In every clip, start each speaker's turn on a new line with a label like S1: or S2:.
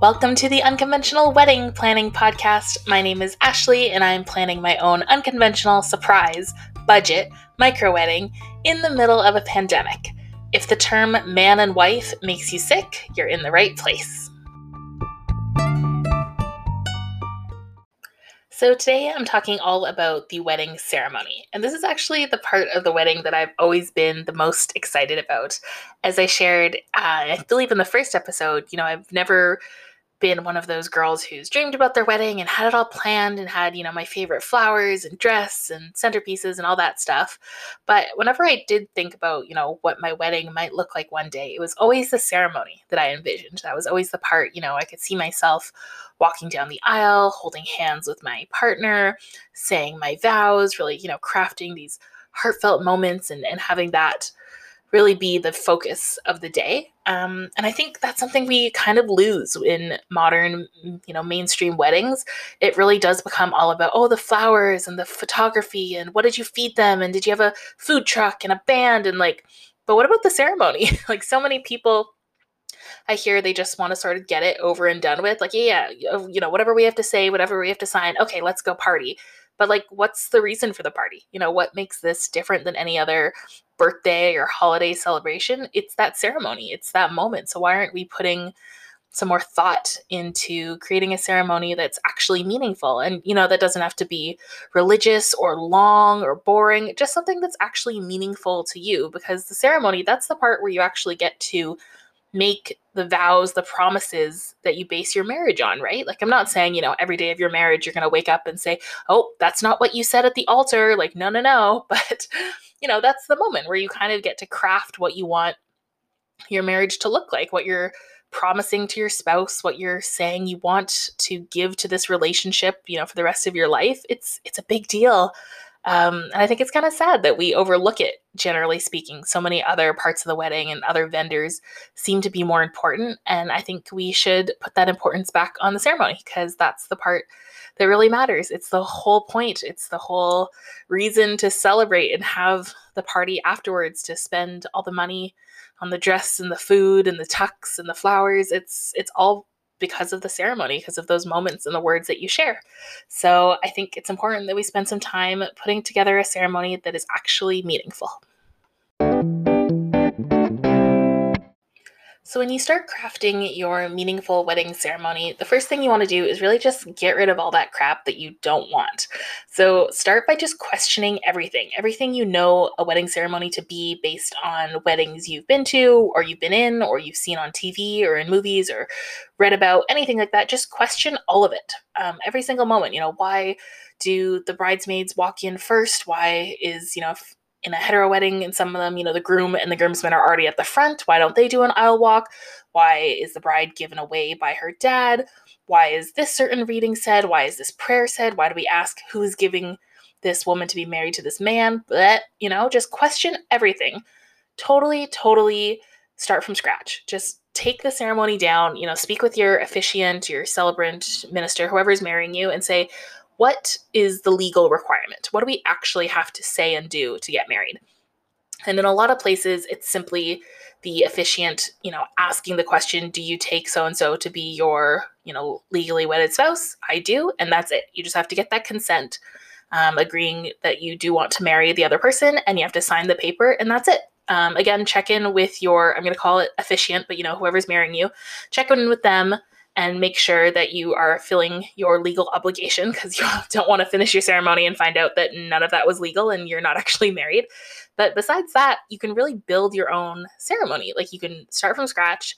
S1: Welcome to the Unconventional Wedding Planning Podcast. My name is Ashley, and I'm planning my own unconventional surprise budget micro wedding in the middle of a pandemic. If the term man and wife makes you sick, you're in the right place. So, today I'm talking all about the wedding ceremony. And this is actually the part of the wedding that I've always been the most excited about. As I shared, uh, I believe in the first episode, you know, I've never been one of those girls who's dreamed about their wedding and had it all planned and had, you know, my favorite flowers and dress and centerpieces and all that stuff. But whenever I did think about, you know, what my wedding might look like one day, it was always the ceremony that I envisioned. That was always the part, you know, I could see myself walking down the aisle, holding hands with my partner, saying my vows, really, you know, crafting these heartfelt moments and, and having that really be the focus of the day. Um, and I think that's something we kind of lose in modern, you know, mainstream weddings. It really does become all about, oh, the flowers and the photography and what did you feed them? And did you have a food truck and a band? And like, but what about the ceremony? like, so many people I hear they just want to sort of get it over and done with. Like, yeah, yeah, oh, you know, whatever we have to say, whatever we have to sign, okay, let's go party. But like, what's the reason for the party? You know, what makes this different than any other birthday or holiday celebration? It's that ceremony, it's that moment. So why aren't we putting some more thought into creating a ceremony that's actually meaningful. And, you know, that doesn't have to be religious or long or boring, just something that's actually meaningful to you because the ceremony, that's the part where you actually get to make the vows, the promises that you base your marriage on, right? Like, I'm not saying, you know, every day of your marriage, you're going to wake up and say, oh, that's not what you said at the altar. Like, no, no, no. But, you know, that's the moment where you kind of get to craft what you want your marriage to look like, what you're promising to your spouse, what you're saying you want to give to this relationship, you know, for the rest of your life. It's, it's a big deal. Um, and I think it's kind of sad that we overlook it, generally speaking. So many other parts of the wedding and other vendors seem to be more important. And I think we should put that importance back on the ceremony because that's the part that really matters. It's the whole point, it's the whole reason to celebrate and have the party afterwards to spend all the money on the dress and the food and the tux and the flowers. It's it's all because of the ceremony, because of those moments and the words that you share. So I think it's important that we spend some time putting together a ceremony that is actually meaningful. So, when you start crafting your meaningful wedding ceremony, the first thing you want to do is really just get rid of all that crap that you don't want. So, start by just questioning everything, everything you know a wedding ceremony to be based on weddings you've been to, or you've been in, or you've seen on TV, or in movies, or read about, anything like that. Just question all of it, um, every single moment. You know, why do the bridesmaids walk in first? Why is, you know, in a hetero wedding in some of them you know the groom and the groomsmen are already at the front. Why don't they do an aisle walk? Why is the bride given away by her dad? Why is this certain reading said? Why is this prayer said? Why do we ask who's giving this woman to be married to this man? But you know just question everything. Totally totally start from scratch. Just take the ceremony down you know speak with your officiant your celebrant minister whoever's marrying you and say what is the legal requirement? What do we actually have to say and do to get married? And in a lot of places, it's simply the officiant, you know, asking the question, do you take so and so to be your, you know, legally wedded spouse? I do. And that's it. You just have to get that consent, um, agreeing that you do want to marry the other person, and you have to sign the paper, and that's it. Um, again, check in with your, I'm going to call it officiant, but you know, whoever's marrying you, check in with them and make sure that you are filling your legal obligation because you don't want to finish your ceremony and find out that none of that was legal and you're not actually married. But besides that, you can really build your own ceremony. Like you can start from scratch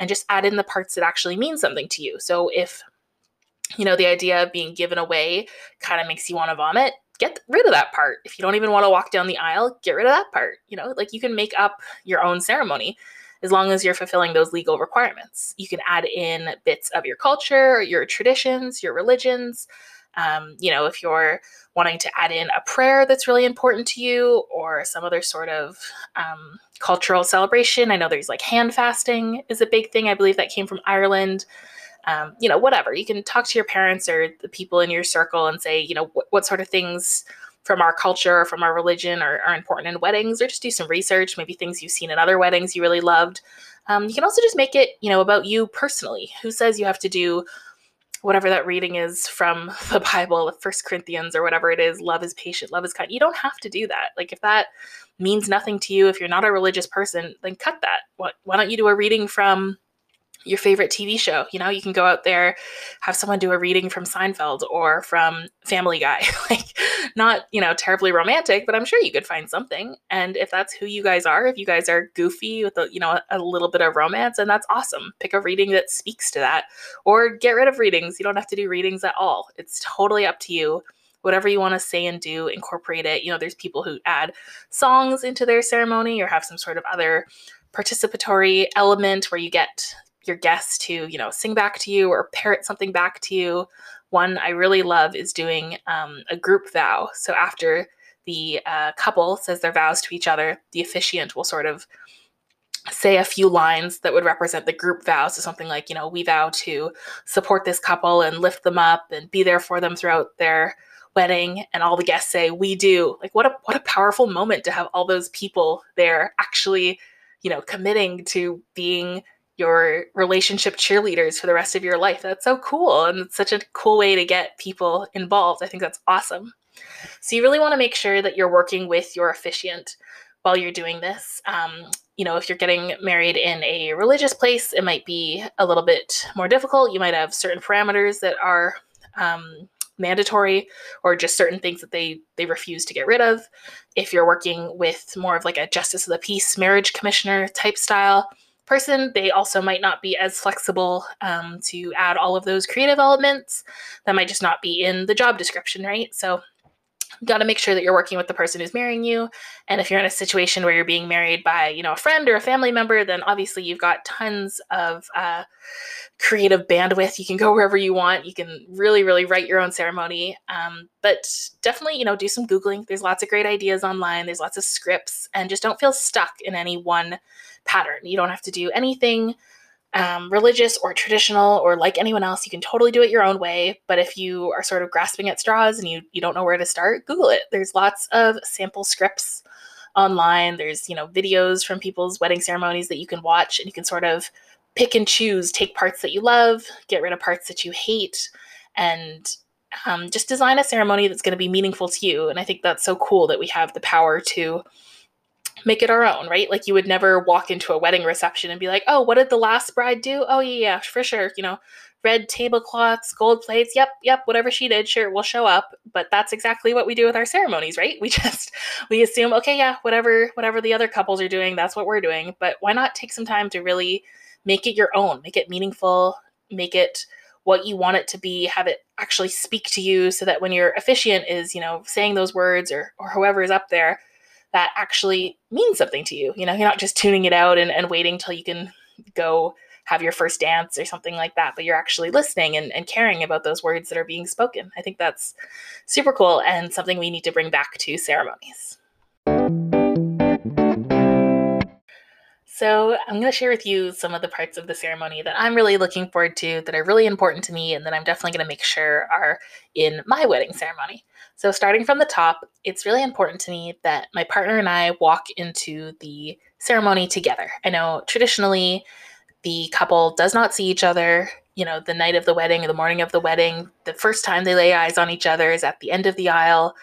S1: and just add in the parts that actually mean something to you. So if you know the idea of being given away kind of makes you want to vomit, get rid of that part. If you don't even want to walk down the aisle, get rid of that part. You know, like you can make up your own ceremony as long as you're fulfilling those legal requirements. You can add in bits of your culture, your traditions, your religions. Um, you know, if you're wanting to add in a prayer that's really important to you or some other sort of um, cultural celebration. I know there's like hand fasting is a big thing. I believe that came from Ireland. Um, you know, whatever. You can talk to your parents or the people in your circle and say, you know, wh- what sort of things from our culture or from our religion are, are important in weddings, or just do some research, maybe things you've seen in other weddings you really loved. Um, you can also just make it, you know, about you personally. Who says you have to do whatever that reading is from the Bible, First Corinthians or whatever it is, love is patient, love is kind. You don't have to do that. Like if that means nothing to you, if you're not a religious person, then cut that. What why don't you do a reading from your favorite TV show. You know, you can go out there, have someone do a reading from Seinfeld or from Family Guy. like, not, you know, terribly romantic, but I'm sure you could find something. And if that's who you guys are, if you guys are goofy with, a, you know, a little bit of romance, and that's awesome. Pick a reading that speaks to that or get rid of readings. You don't have to do readings at all. It's totally up to you. Whatever you want to say and do, incorporate it. You know, there's people who add songs into their ceremony or have some sort of other participatory element where you get your guests to, you know, sing back to you or parrot something back to you. One I really love is doing um, a group vow. So after the uh, couple says their vows to each other, the officiant will sort of say a few lines that would represent the group vows. So something like, you know, we vow to support this couple and lift them up and be there for them throughout their wedding and all the guests say we do like what a what a powerful moment to have all those people there actually you know committing to being your relationship cheerleaders for the rest of your life. That's so cool. And it's such a cool way to get people involved. I think that's awesome. So, you really want to make sure that you're working with your officiant while you're doing this. Um, you know, if you're getting married in a religious place, it might be a little bit more difficult. You might have certain parameters that are um, mandatory or just certain things that they they refuse to get rid of if you're working with more of like a justice of the peace marriage commissioner type style person, they also might not be as flexible um, to add all of those creative elements that might just not be in the job description, right? So you got to make sure that you're working with the person who's marrying you and if you're in a situation where you're being married by you know a friend or a family member then obviously you've got tons of uh, creative bandwidth. You can go wherever you want. You can really really write your own ceremony um, but definitely you know do some googling. There's lots of great ideas online. There's lots of scripts and just don't feel stuck in any one pattern you don't have to do anything um, religious or traditional or like anyone else, you can totally do it your own way. But if you are sort of grasping at straws and you, you don't know where to start, Google it. There's lots of sample scripts online. There's, you know, videos from people's wedding ceremonies that you can watch and you can sort of pick and choose, take parts that you love, get rid of parts that you hate, and um, just design a ceremony that's going to be meaningful to you. And I think that's so cool that we have the power to make it our own, right? Like you would never walk into a wedding reception and be like, "Oh, what did the last bride do?" "Oh, yeah, yeah, for sure." You know, red tablecloths, gold plates. Yep, yep, whatever she did, sure, we'll show up. But that's exactly what we do with our ceremonies, right? We just we assume, okay, yeah, whatever whatever the other couples are doing, that's what we're doing. But why not take some time to really make it your own, make it meaningful, make it what you want it to be, have it actually speak to you so that when your officiant is, you know, saying those words or or whoever is up there, that actually means something to you. You know, you're not just tuning it out and, and waiting till you can go have your first dance or something like that, but you're actually listening and, and caring about those words that are being spoken. I think that's super cool and something we need to bring back to ceremonies. So, I'm going to share with you some of the parts of the ceremony that I'm really looking forward to, that are really important to me, and that I'm definitely going to make sure are in my wedding ceremony. So, starting from the top, it's really important to me that my partner and I walk into the ceremony together. I know traditionally the couple does not see each other, you know, the night of the wedding or the morning of the wedding. The first time they lay eyes on each other is at the end of the aisle.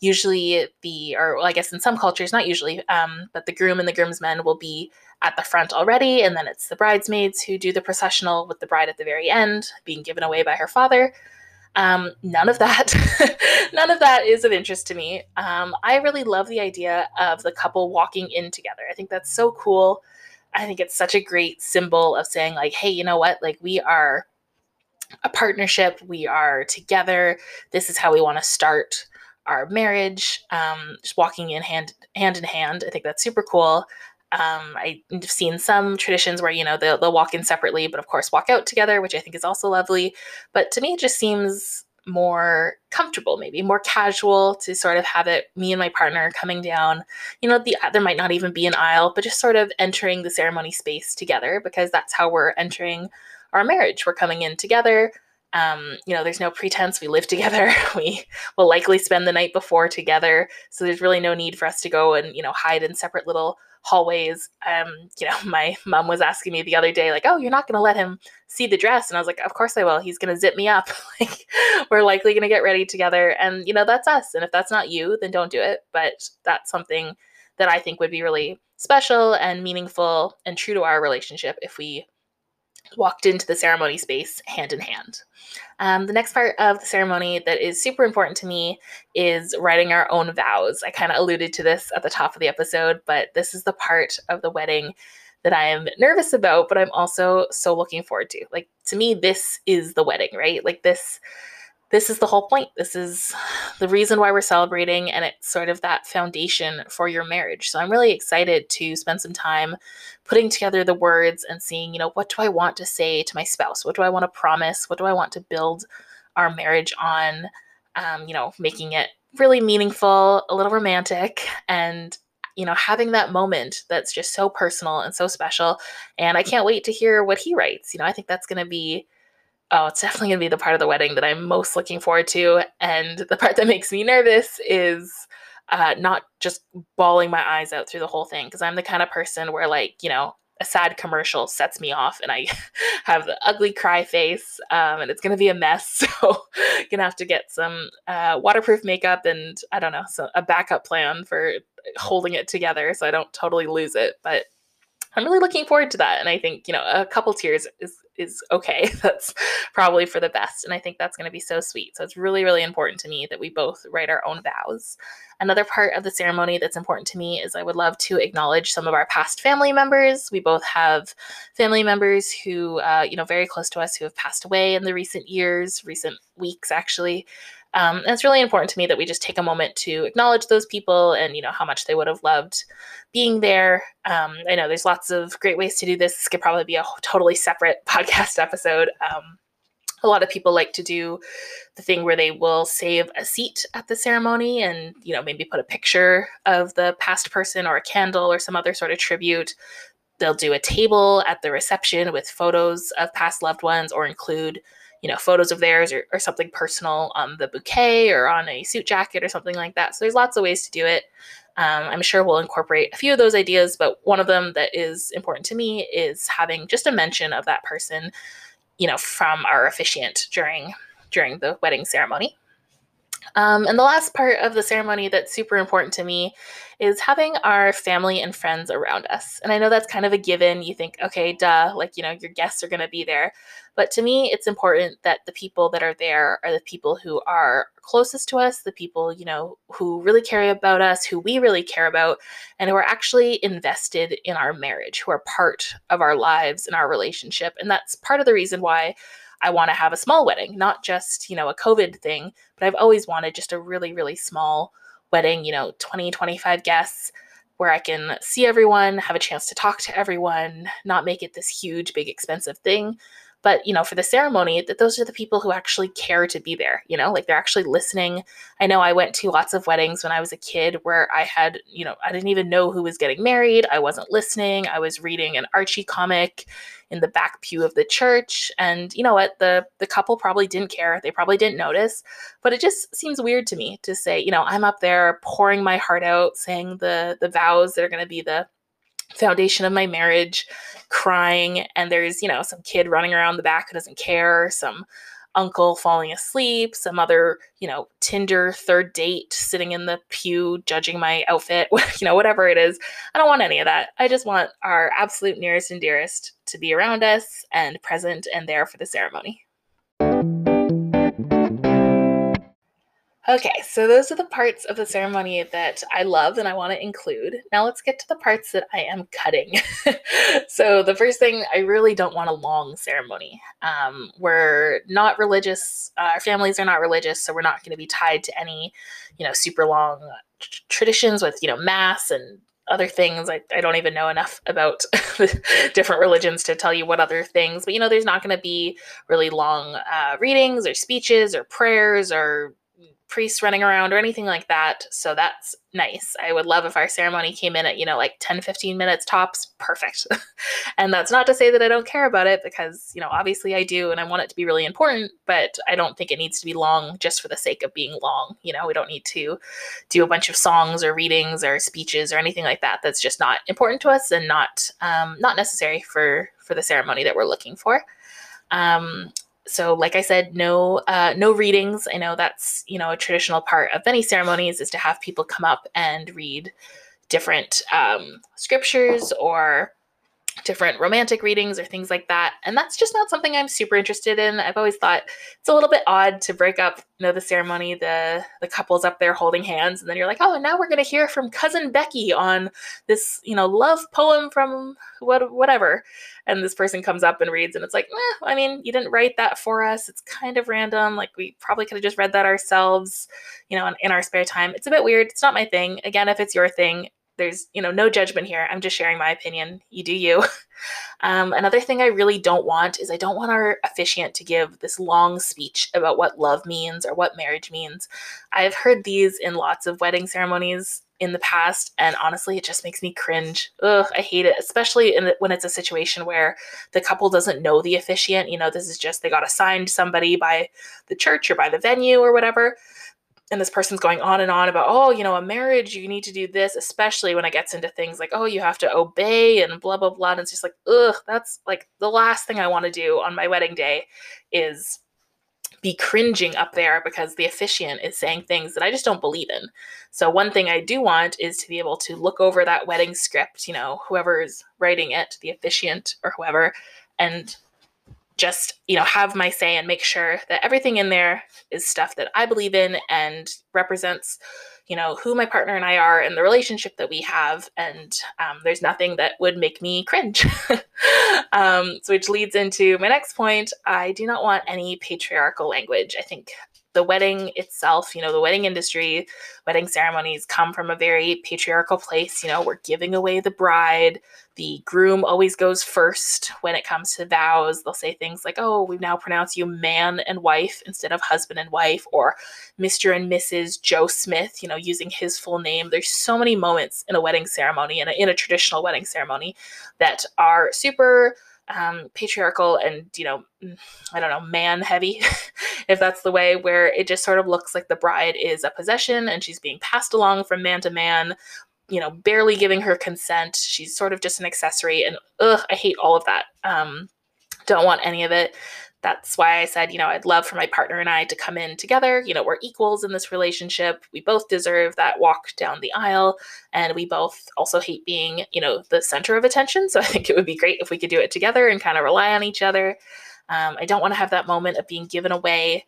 S1: Usually, the, or I guess in some cultures, not usually, um, but the groom and the groomsmen will be at the front already, and then it's the bridesmaids who do the processional with the bride at the very end, being given away by her father. Um, none of that, none of that is of interest to me. Um, I really love the idea of the couple walking in together. I think that's so cool. I think it's such a great symbol of saying, like, hey, you know what? Like, we are a partnership. We are together. This is how we want to start our marriage. Um, just walking in hand hand in hand. I think that's super cool. Um, I've seen some traditions where you know they'll, they'll walk in separately, but of course walk out together, which I think is also lovely. But to me, it just seems more comfortable, maybe more casual to sort of have it me and my partner coming down. You know, the there might not even be an aisle, but just sort of entering the ceremony space together because that's how we're entering our marriage. We're coming in together. Um, you know, there's no pretense. We live together. We will likely spend the night before together. So there's really no need for us to go and, you know, hide in separate little hallways. Um, you know, my mom was asking me the other day, like, oh, you're not going to let him see the dress. And I was like, of course I will. He's going to zip me up. like, we're likely going to get ready together. And, you know, that's us. And if that's not you, then don't do it. But that's something that I think would be really special and meaningful and true to our relationship if we walked into the ceremony space hand in hand. Um, the next part of the ceremony that is super important to me is writing our own vows. I kind of alluded to this at the top of the episode, but this is the part of the wedding that I am nervous about, but I'm also so looking forward to. Like, to me, this is the wedding, right? Like, this this is the whole point. This is the reason why we're celebrating, and it's sort of that foundation for your marriage. So I'm really excited to spend some time putting together the words and seeing, you know, what do I want to say to my spouse? What do I want to promise? What do I want to build our marriage on? Um, you know, making it really meaningful, a little romantic, and you know, having that moment that's just so personal and so special. And I can't wait to hear what he writes. You know, I think that's going to be oh, it's definitely going to be the part of the wedding that I'm most looking forward to. And the part that makes me nervous is uh, not just bawling my eyes out through the whole thing, because I'm the kind of person where, like, you know, a sad commercial sets me off and I have the ugly cry face um, and it's going to be a mess. So, gonna have to get some uh, waterproof makeup and I don't know, so a backup plan for holding it together so I don't totally lose it. But I'm really looking forward to that. And I think, you know, a couple tears is is okay. That's probably for the best. And I think that's going to be so sweet. So it's really, really important to me that we both write our own vows. Another part of the ceremony that's important to me is I would love to acknowledge some of our past family members. We both have family members who, uh, you know, very close to us who have passed away in the recent years, recent weeks, actually. Um, and it's really important to me that we just take a moment to acknowledge those people and you know how much they would have loved being there. Um, I know there's lots of great ways to do this. This could probably be a totally separate podcast episode. Um, a lot of people like to do the thing where they will save a seat at the ceremony and you know maybe put a picture of the past person or a candle or some other sort of tribute they'll do a table at the reception with photos of past loved ones or include you know, photos of theirs or, or something personal on the bouquet or on a suit jacket or something like that. So there's lots of ways to do it. Um, I'm sure we'll incorporate a few of those ideas, but one of them that is important to me is having just a mention of that person, you know, from our officiant during during the wedding ceremony. Um, and the last part of the ceremony that's super important to me is having our family and friends around us. And I know that's kind of a given. You think, okay, duh, like, you know, your guests are going to be there. But to me, it's important that the people that are there are the people who are closest to us, the people, you know, who really care about us, who we really care about, and who are actually invested in our marriage, who are part of our lives and our relationship. And that's part of the reason why I want to have a small wedding, not just, you know, a COVID thing, but I've always wanted just a really, really small wedding, you know, 20, 25 guests where I can see everyone, have a chance to talk to everyone, not make it this huge, big, expensive thing, but you know for the ceremony that those are the people who actually care to be there you know like they're actually listening. I know i went to lots of weddings when i was a kid where i had you know i didn't even know who was getting married. I wasn't listening. I was reading an archie comic in the back pew of the church. And you know what? The the couple probably didn't care. They probably didn't notice. But it just seems weird to me to say you know i'm up there pouring my heart out saying the the vows that are going to be the foundation of my marriage crying and there's you know some kid running around the back who doesn't care some uncle falling asleep some other you know tinder third date sitting in the pew judging my outfit you know whatever it is. I don't want any of that. I just want our absolute nearest and dearest to be around us and present and there for the ceremony Okay, so those are the parts of the ceremony that I love and I want to include. Now let's get to the parts that I am cutting. so the first thing, I really don't want a long ceremony. Um, we're not religious. Uh, our families are not religious, so we're not going to be tied to any, you know, super long t- traditions with you know mass and other things. I, I don't even know enough about different religions to tell you what other things, but you know, there's not going to be really long uh, readings or speeches or prayers or priests running around or anything like that. So that's nice. I would love if our ceremony came in at, you know, like 10, 15 minutes tops. Perfect. and that's not to say that I don't care about it because, you know, obviously I do and I want it to be really important, but I don't think it needs to be long just for the sake of being long. You know, we don't need to do a bunch of songs or readings or speeches or anything like that. That's just not important to us and not um, not necessary for for the ceremony that we're looking for. Um, so like i said no uh, no readings. I know that's you know a traditional part of many ceremonies is to have people come up and read different um, scriptures or different romantic readings or things like that. And that's just not something I'm super interested in. I've always thought it's a little bit odd to break up, you know, the ceremony, the the couples up there holding hands, and then you're like, oh, now we're gonna hear from cousin Becky on this, you know, love poem from what whatever. And this person comes up and reads, and it's like, eh, I mean, you didn't write that for us. It's kind of random. Like we probably could have just read that ourselves, you know, in, in our spare time. It's a bit weird. It's not my thing. Again, if it's your thing, there's you know no judgment here. I'm just sharing my opinion. You do you. Um, another thing i really don't want is i don't want our officiant to give this long speech about what love means or what marriage means. I've heard these in lots of wedding ceremonies in the past and honestly it just makes me cringe. Ugh i hate it especially the, when it's a situation where the couple doesn't know the officiant. You know this is just they got assigned somebody by the church or by the venue or whatever and this person's going on and on about oh you know a marriage you need to do this especially when it gets into things like oh you have to obey and blah blah blah and it's just like ugh that's like the last thing i want to do on my wedding day is be cringing up there because the officiant is saying things that I just don't believe in. So, one thing I do want is to be able to look over that wedding script, you know, whoever's writing it, the officiant or whoever, and just you know have my say and make sure that everything in there is stuff that i believe in and represents you know who my partner and i are and the relationship that we have. And um, there's nothing that would make me cringe. Um, so which leads into my next point. I do not want any patriarchal language. I think the wedding itself, you know, the wedding industry, wedding ceremonies come from a very patriarchal place. You know, we're giving away the bride. The groom always goes first when it comes to vows. They'll say things like, oh, we now pronounce you man and wife instead of husband and wife, or Mr. and Mrs. Joe Smith, you know, using his full name. There's so many moments in a wedding ceremony and in a traditional wedding ceremony that are super um, patriarchal and you know i don't know man heavy if that's the way where it just sort of looks like the bride is a possession and she's being passed along from man to man you know barely giving her consent. She's sort of just an accessory and ugh i hate all of that. Um, don't want any of it that's why I said, you know, I'd love for my partner and I to come in together. You know, we're equals in this relationship. We both deserve that walk down the aisle. And we both also hate being, you know, the center of attention. So I think it would be great if we could do it together and kind of rely on each other. Um, I don't want to have that moment of being given away.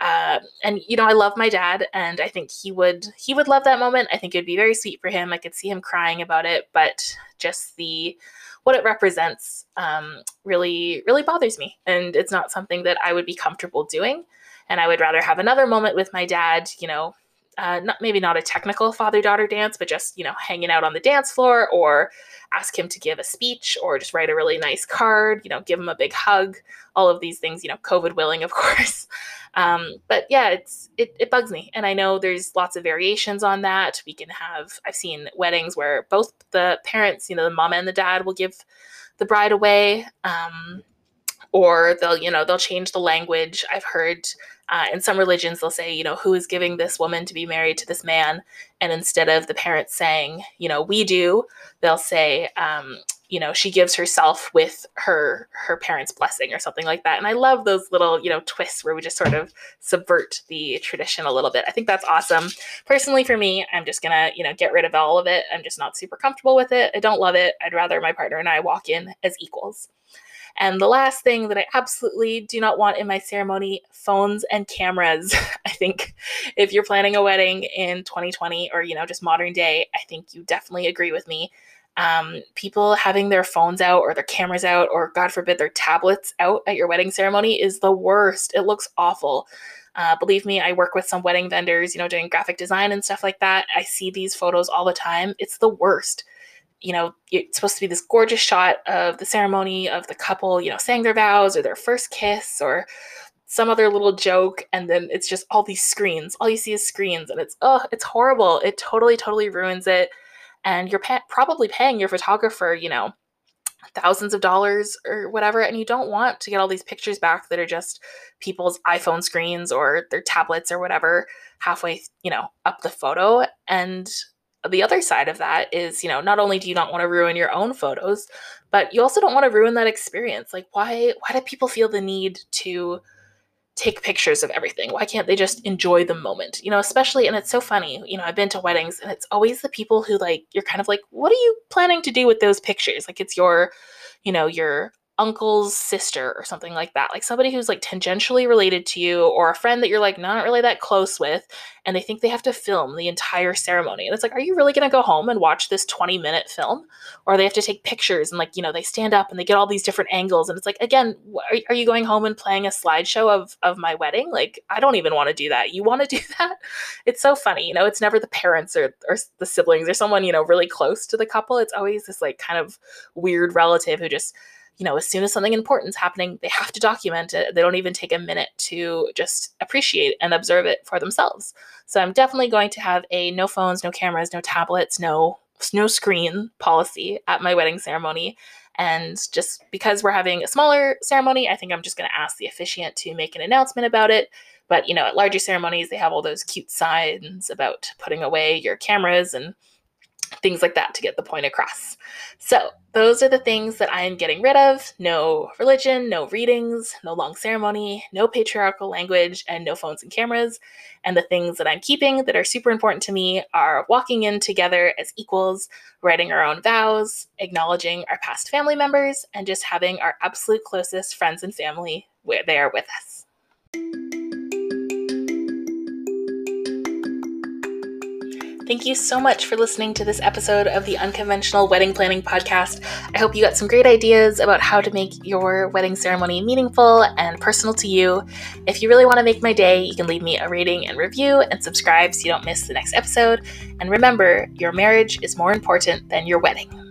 S1: Uh, and you know, I love my dad, and I think he would he would love that moment. I think it'd be very sweet for him. I could see him crying about it, but just the what it represents um, really really bothers me. And it's not something that i would be comfortable doing. And i would rather have another moment with my dad you know uh, not maybe not a technical father daughter dance but just you know hanging out on the dance floor or ask him to give a speech or just write a really nice card you know give him a big hug all of these things you know covid willing of course. Um, but yeah it's it, it bugs me and i know there's lots of variations on that. We can have i've seen weddings where both the parents you know the mom and the dad will give the bride away um, or they'll you know they'll change the language. I've heard uh, in some religions they'll say you know who is giving this woman to be married to this man? And instead of the parents saying you know we do they'll say um, you know she gives herself with her her parents blessing or something like that. And i love those little you know twists where we just sort of subvert the tradition a little bit. I think that's awesome. Personally for me i'm just gonna you know get rid of all of it. I'm just not super comfortable with it. I don't love it. I'd rather my partner and i walk in as equals and the last thing that I absolutely do not want in my ceremony phones and cameras. I think if you're planning a wedding in 2020 or, you know, just modern day, I think you definitely agree with me. Um, people having their phones out or their cameras out or god forbid their tablets out at your wedding ceremony is the worst. It looks awful. Uh, believe me i work with some wedding vendors you know doing graphic design and stuff like that. I see these photos all the time. It's the worst you know it's supposed to be this gorgeous shot of the ceremony of the couple you know saying their vows or their first kiss or some other little joke. And then it's just all these screens. All you see is screens and it's oh it's horrible. It totally totally ruins it. And you're pa- probably paying your photographer you know thousands of dollars or whatever. And you don't want to get all these pictures back that are just people's iphone screens or their tablets or whatever halfway you know up the photo. And the other side of that is you know not only do you not want to ruin your own photos but you also don't want to ruin that experience like why why do people feel the need to take pictures of everything? Why can't they just enjoy the moment? You know, especially, and it's so funny, you know, I've been to weddings and it's always the people who like, you're kind of like, what are you planning to do with those pictures? Like, it's your, you know, your uncle's sister or something like that. Like somebody who's like tangentially related to you or a friend that you're like not really that close with and they think they have to film the entire ceremony. And it's like, are you really going to go home and watch this 20 minute film? Or they have to take pictures and like, you know, they stand up and they get all these different angles. And it's like, again, are, are you going home and playing a slideshow of, of my wedding? Like, I don't even want to do that. You want to do that? It's so funny. You know, it's never the parents or, or the siblings or someone, you know, really close to the couple. It's always this like kind of weird relative who just you know, as soon as something important is happening, they have to document it. They don't even take a minute to just appreciate and observe it for themselves. So I'm definitely going to have a no phones, no cameras, no tablets, no no screen policy at my wedding ceremony. And just because we're having a smaller ceremony, I think I'm just going to ask the officiant to make an announcement about it. But, you know, at larger ceremonies, they have all those cute signs about putting away your cameras and things like that to get the point across. So, those are the things that I am getting rid of no religion, no readings, no long ceremony, no patriarchal language, and no phones and cameras. And the things that I'm keeping that are super important to me are walking in together as equals, writing our own vows, acknowledging our past family members, and just having our absolute closest friends and family where they are with us. Thank you so much for listening to this episode of the Unconventional Wedding Planning Podcast. I hope you got some great ideas about how to make your wedding ceremony meaningful and personal to you. If you really want to make my day, you can leave me a rating and review and subscribe so you don't miss the next episode. And remember, your marriage is more important than your wedding.